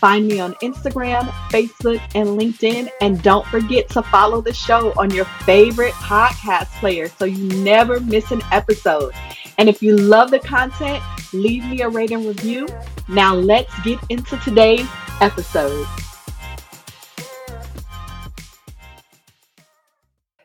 Find me on Instagram, Facebook, and LinkedIn. And don't forget to follow the show on your favorite podcast player so you never miss an episode. And if you love the content, leave me a rating review. Now let's get into today's episode.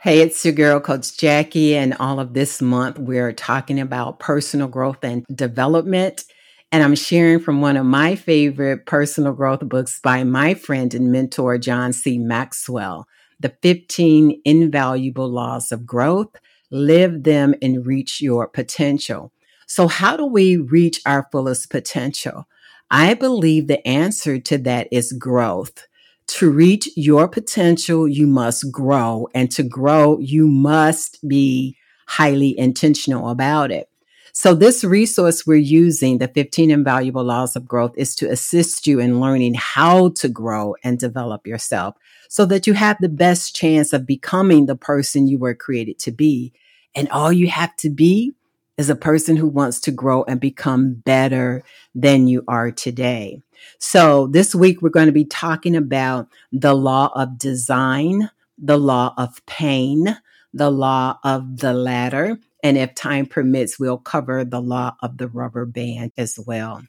Hey, it's your girl, Coach Jacqui, and all of this month we're talking about personal growth and development. And I'm sharing from one of my favorite personal growth books by my friend and mentor, John C. Maxwell The 15 Invaluable Laws of Growth. Live them and reach your potential. So, how do we reach our fullest potential? I believe the answer to that is growth. To reach your potential, you must grow. And to grow, you must be highly intentional about it. So this resource we're using, the 15 invaluable laws of growth, is to assist you in learning how to grow and develop yourself so that you have the best chance of becoming the person you were created to be. And all you have to be is a person who wants to grow and become better than you are today. So this week we're going to be talking about the law of design, the law of pain, the law of the ladder, and if time permits, we'll cover the law of the rubber band as well.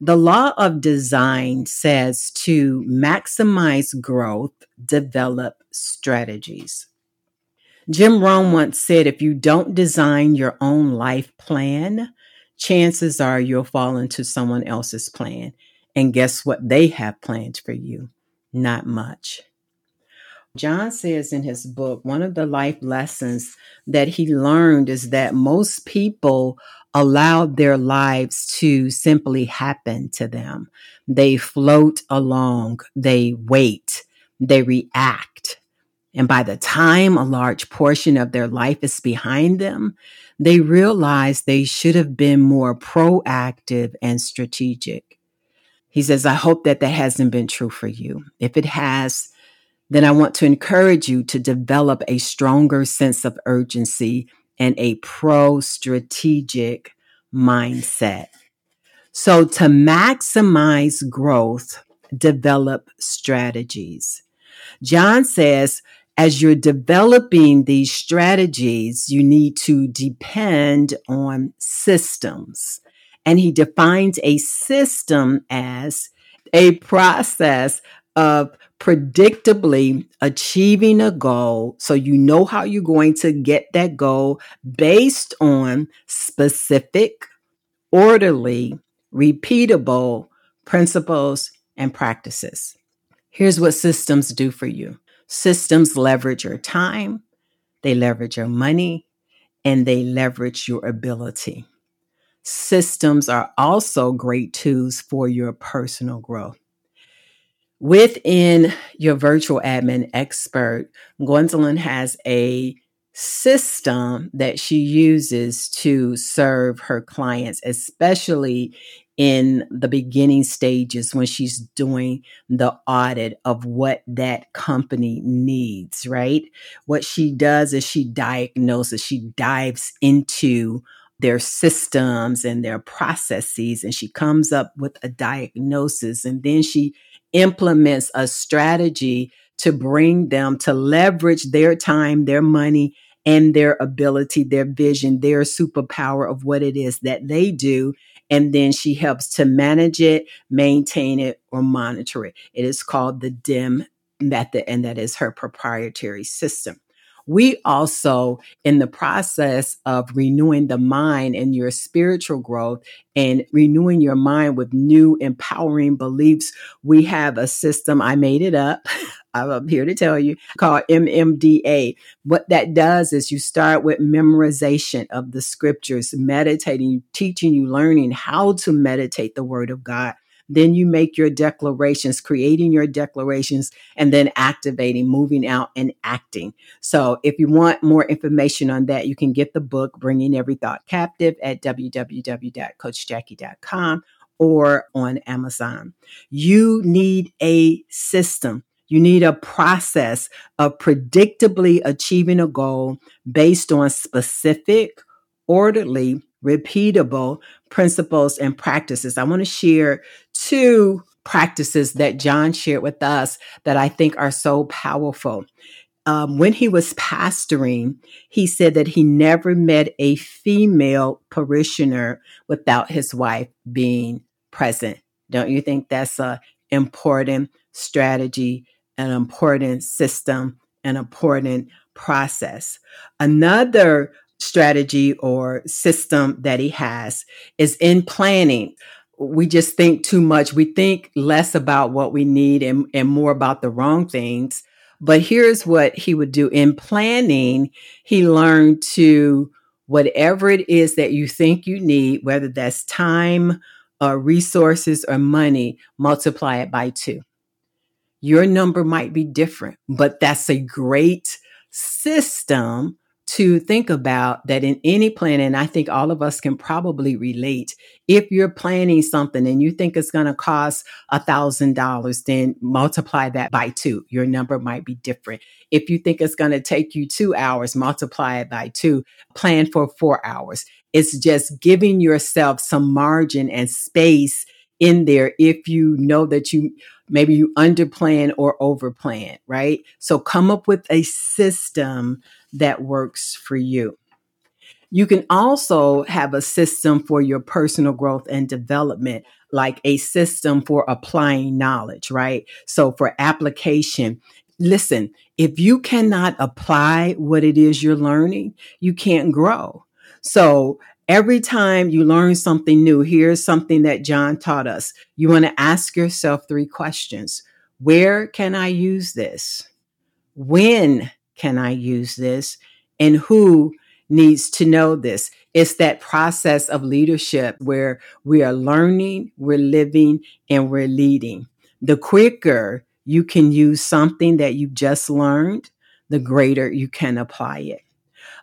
The law of design says to maximize growth, develop strategies. Jim Rohn once said if you don't design your own life plan, chances are you'll fall into someone else's plan. And guess what they have planned for you? Not much. John says in his book, one of the life lessons that he learned is that most people allow their lives to simply happen to them. They float along, they wait, they react. And by the time a large portion of their life is behind them, they realize they should have been more proactive and strategic. He says, I hope that that hasn't been true for you. If it has, then I want to encourage you to develop a stronger sense of urgency and a pro strategic mindset. So, to maximize growth, develop strategies. John says, as you're developing these strategies, you need to depend on systems. And he defines a system as a process of predictably achieving a goal so you know how you're going to get that goal based on specific, orderly, repeatable principles and practices. Here's what systems do for you systems leverage your time, they leverage your money, and they leverage your ability. Systems are also great tools for your personal growth. Within your virtual admin expert, Gwendolyn has a system that she uses to serve her clients, especially in the beginning stages when she's doing the audit of what that company needs, right? What she does is she diagnoses, she dives into their systems and their processes, and she comes up with a diagnosis, and then she implements a strategy to bring them to leverage their time, their money, and their ability, their vision, their superpower of what it is that they do. And then she helps to manage it, maintain it, or monitor it. It is called the DIM method, and that is her proprietary system we also, in the process of renewing the mind and your spiritual growth and renewing your mind with new empowering beliefs, we have a system. I made it up. I'm here to tell you called MMDA. What that does is you start with memorization of the scriptures, meditating, teaching you, learning how to meditate the word of God Then you make your declarations, creating your declarations, and then activating, moving out, and acting. So if you want more information on that, you can get the book, Bringing Every Thought Captive, at www.coachjackie.com or on Amazon. You need a system. You need a process of predictably achieving a goal based on specific, orderly, repeatable principles and practices. I want to share two practices that John shared with us that I think are so powerful. Um, when he was pastoring, he said that he never met a female parishioner without his wife being present. Don't you think that's a important strategy, an important system, an important process? Another strategy or system that he has is in planning. We just think too much. We think less about what we need and, and more about the wrong things. But here's what he would do in planning. He learned to whatever it is that you think you need, whether that's time or resources or money, multiply it by two. Your number might be different, but that's a great system to think about that in any plan, and I think all of us can probably relate. If you're planning something and you think it's going to cost a thousand dollars, then multiply that by two. Your number might be different. If you think it's going to take you two hours, multiply it by two. Plan for four hours. It's just giving yourself some margin and space in there if you know that you maybe you underplan or overplan, right? So come up with a system that works for you. You can also have a system for your personal growth and development, like a system for applying knowledge, right? So for application, listen, if you cannot apply what it is you're learning, you can't grow. So every time you learn something new, here's something that John taught us. You want to ask yourself three questions. Where can I use this? When can I use this? And who needs to know this? It's that process of leadership where we are learning, we're living, and we're leading. The quicker you can use something that you've just learned, the greater you can apply it.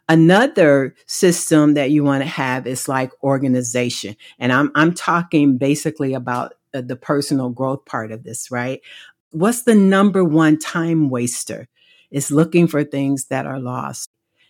Another system that you want to have is like organization. And I'm, I'm talking basically about uh, the personal growth part of this, right? What's the number one time waster? Is looking for things that are lost.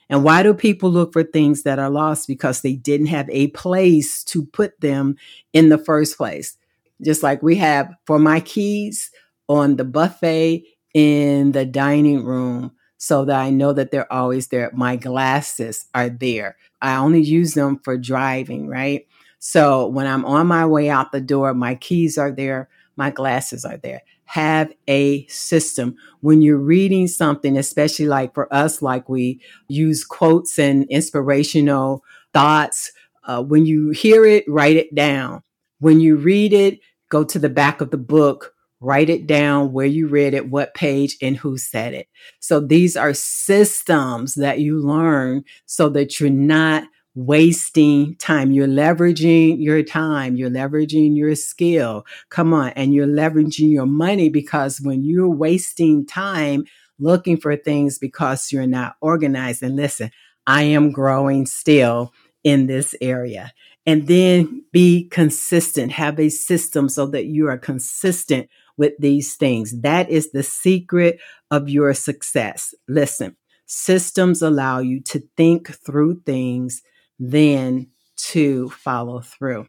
And why do people look for things that are lost? Because they didn't have a place to put them in the first place. Just like we have for my keys on the buffet in the dining room so that I know that they're always there. My glasses are there. I only use them for driving, right? So when I'm on my way out the door, my keys are there, my glasses are there have a system. When you're reading something, especially like for us, like we use quotes and inspirational thoughts, uh, when you hear it, write it down. When you read it, go to the back of the book, write it down where you read it, what page, and who said it. So these are systems that you learn so that you're not wasting time. You're leveraging your time. You're leveraging your skill. Come on. And you're leveraging your money because when you're wasting time looking for things because you're not organized, and listen, I am growing still in this area. And then be consistent, have a system so that you are consistent with these things. That is the secret of your success. Listen, systems allow you to think through things then to follow through.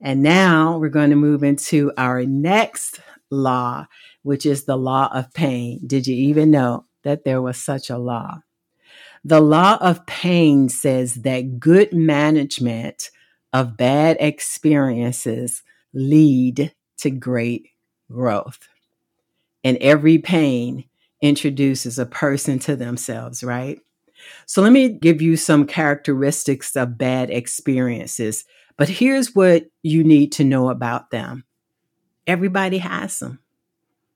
And now we're going to move into our next law, which is the law of pain. Did you even know that there was such a law? The law of pain says that good management of bad experiences lead to great growth. And every pain introduces a person to themselves, right? So let me give you some characteristics of bad experiences. But here's what you need to know about them everybody has them.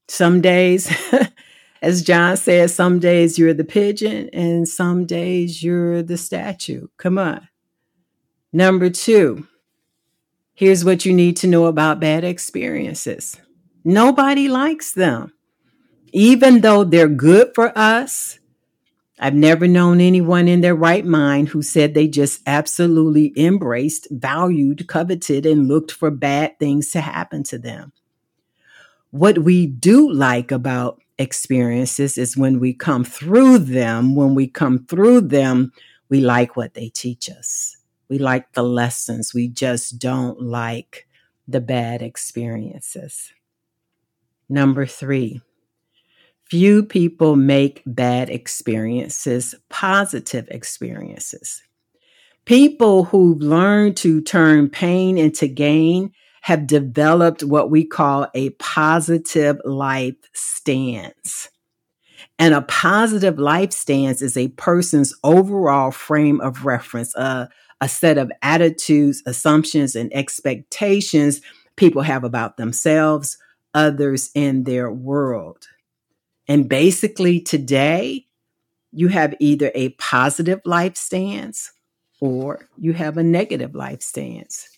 Some days, as John says, some days you're the pigeon and some days you're the statue. Come on. Number two, Here's what you need to know about bad experiences nobody likes them. Even though they're good for us, I've never known anyone in their right mind who said they just absolutely embraced, valued, coveted, and looked for bad things to happen to them. What we do like about experiences is when we come through them, when we come through them, we like what they teach us. We like the lessons. We just don't like the bad experiences. Number three, Few people make bad experiences positive experiences. People who've learned to turn pain into gain have developed what we call a positive life stance. And a positive life stance is a person's overall frame of reference, uh, a set of attitudes, assumptions, and expectations people have about themselves, others, and their world. And basically, today, you have either a positive life stance or you have a negative life stance.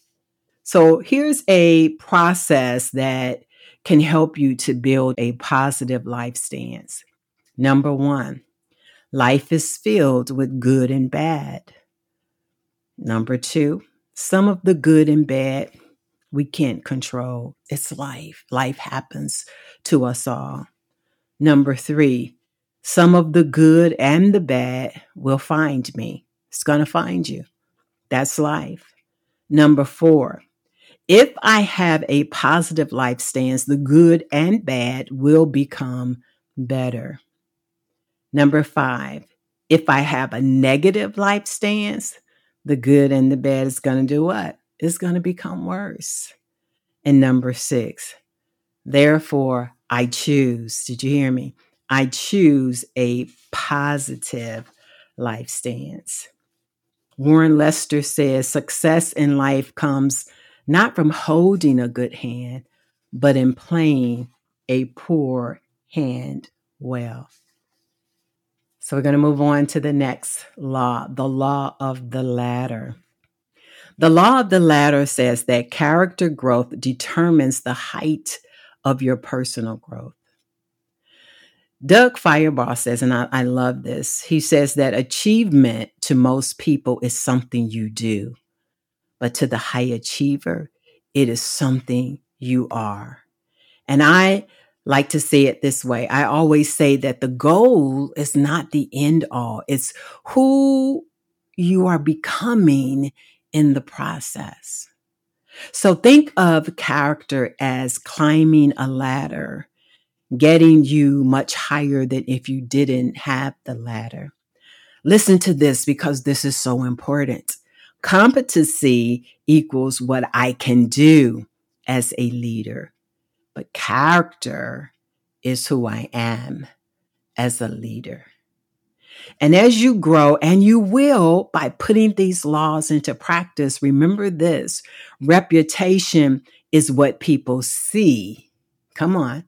So, here's a process that can help you to build a positive life stance. Number one, life is filled with good and bad. Number two, some of the good and bad we can't control. It's life. Life happens to us all. Number three, some of the good and the bad will find me. It's going to find you. That's life. Number four, if I have a positive life stance, the good and bad will become better. Number five, if I have a negative life stance, the good and the bad is going to do what? It's going to become worse. And number six, therefore, I choose, did you hear me? I choose a positive life stance. Warren Lester says success in life comes not from holding a good hand, but in playing a poor hand well. So we're going to move on to the next law, the law of the ladder. The law of the ladder says that character growth determines the height of your personal growth. Doug Firebaugh says, and I, I, love this, he says that achievement to most people is something you do, but to the high achiever, it is something you are. And I like to say it this way I always say that the goal is not the end all, it's who you are becoming in the process. So think of character as climbing a ladder, getting you much higher than if you didn't have the ladder. Listen to this because this is so important. Competency equals what I can do as a leader, but character is who I am as a leader. And as you grow, and you will by putting these laws into practice, remember this reputation is what people see. Come on.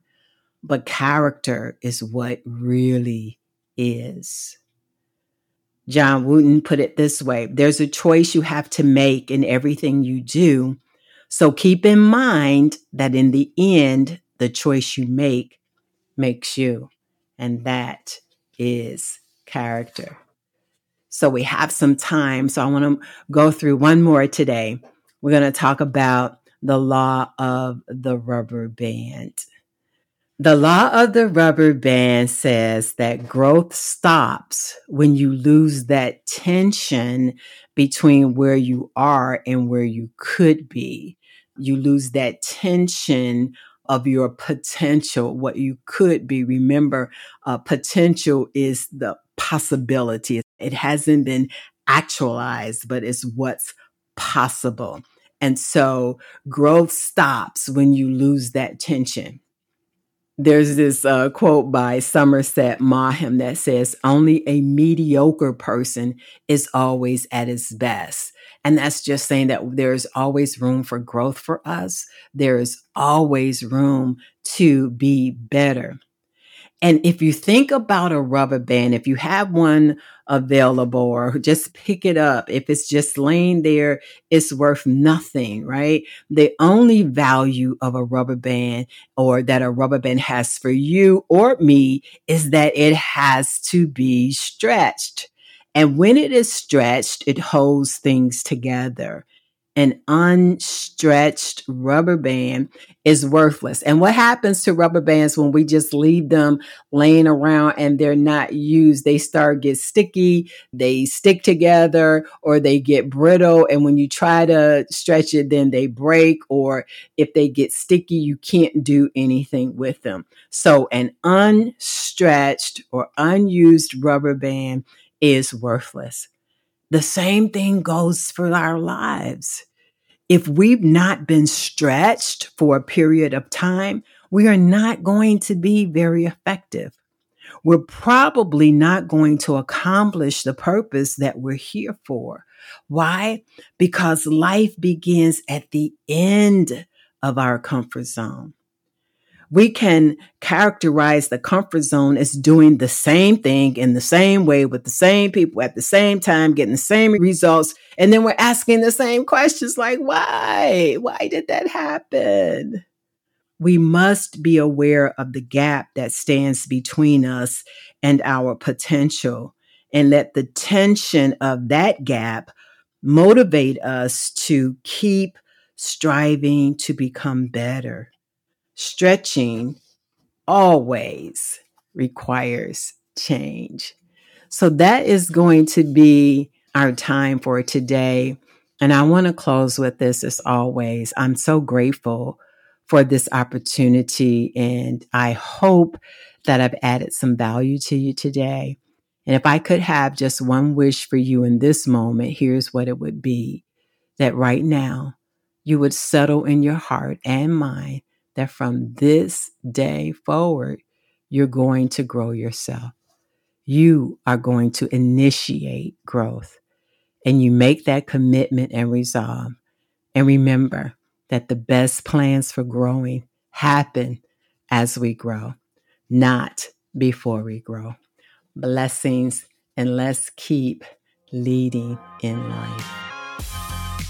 But character is what really is. John Wooden put it this way there's a choice you have to make in everything you do. So keep in mind that in the end, the choice you make makes you. And that is character. So we have some time. So I want to go through one more today. We're going to talk about the law of the rubber band. The law of the rubber band says that growth stops when you lose that tension between where you are and where you could be. You lose that tension of your potential, what you could be. Remember, uh, potential is the possibility. It hasn't been actualized, but it's what's possible. And so growth stops when you lose that tension. There's this uh, quote by Somerset Maugham that says, Only a mediocre person is always at its best. And that's just saying that there's always room for growth for us. There is always room to be better. And if you think about a rubber band, if you have one available or just pick it up, if it's just laying there, it's worth nothing, right? The only value of a rubber band or that a rubber band has for you or me is that it has to be stretched. And when it is stretched, it holds things together an unstretched rubber band is worthless. And what happens to rubber bands when we just leave them laying around and they're not used? They start get sticky, they stick together, or they get brittle. And when you try to stretch it, then they break, or if they get sticky, you can't do anything with them. So an unstretched or unused rubber band is worthless. The same thing goes for our lives. If we've not been stretched for a period of time, we are not going to be very effective. We're probably not going to accomplish the purpose that we're here for. Why? Because life begins at the end of our comfort zone we can characterize the comfort zone as doing the same thing in the same way with the same people at the same time, getting the same results. And then we're asking the same questions like, why? Why did that happen? We must be aware of the gap that stands between us and our potential and let the tension of that gap motivate us to keep striving to become better stretching always requires change. So that is going to be our time for today. And I want to close with this as always. I'm so grateful for this opportunity, and I hope that I've added some value to you today. And if I could have just one wish for you in this moment, here's what it would be that right now you would settle in your heart and mind that from this day forward, you're going to grow yourself. You are going to initiate growth. And you make that commitment and resolve. And remember that the best plans for growing happen as we grow, not before we grow. Blessings, and let's keep leading in life.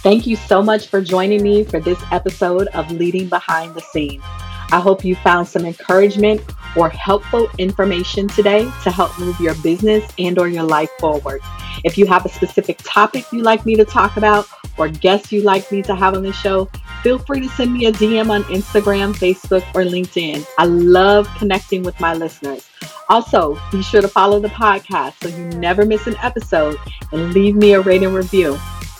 Thank you so much for joining me for this episode of Leading Behind the Scenes. I hope you found some encouragement or helpful information today to help move your business and or your life forward. If you have a specific topic you'd like me to talk about or guests you'd like me to have on the show, feel free to send me a DM on Instagram, Facebook, or LinkedIn. I love connecting with my listeners. Also, be sure to follow the podcast so you never miss an episode and leave me a rating review.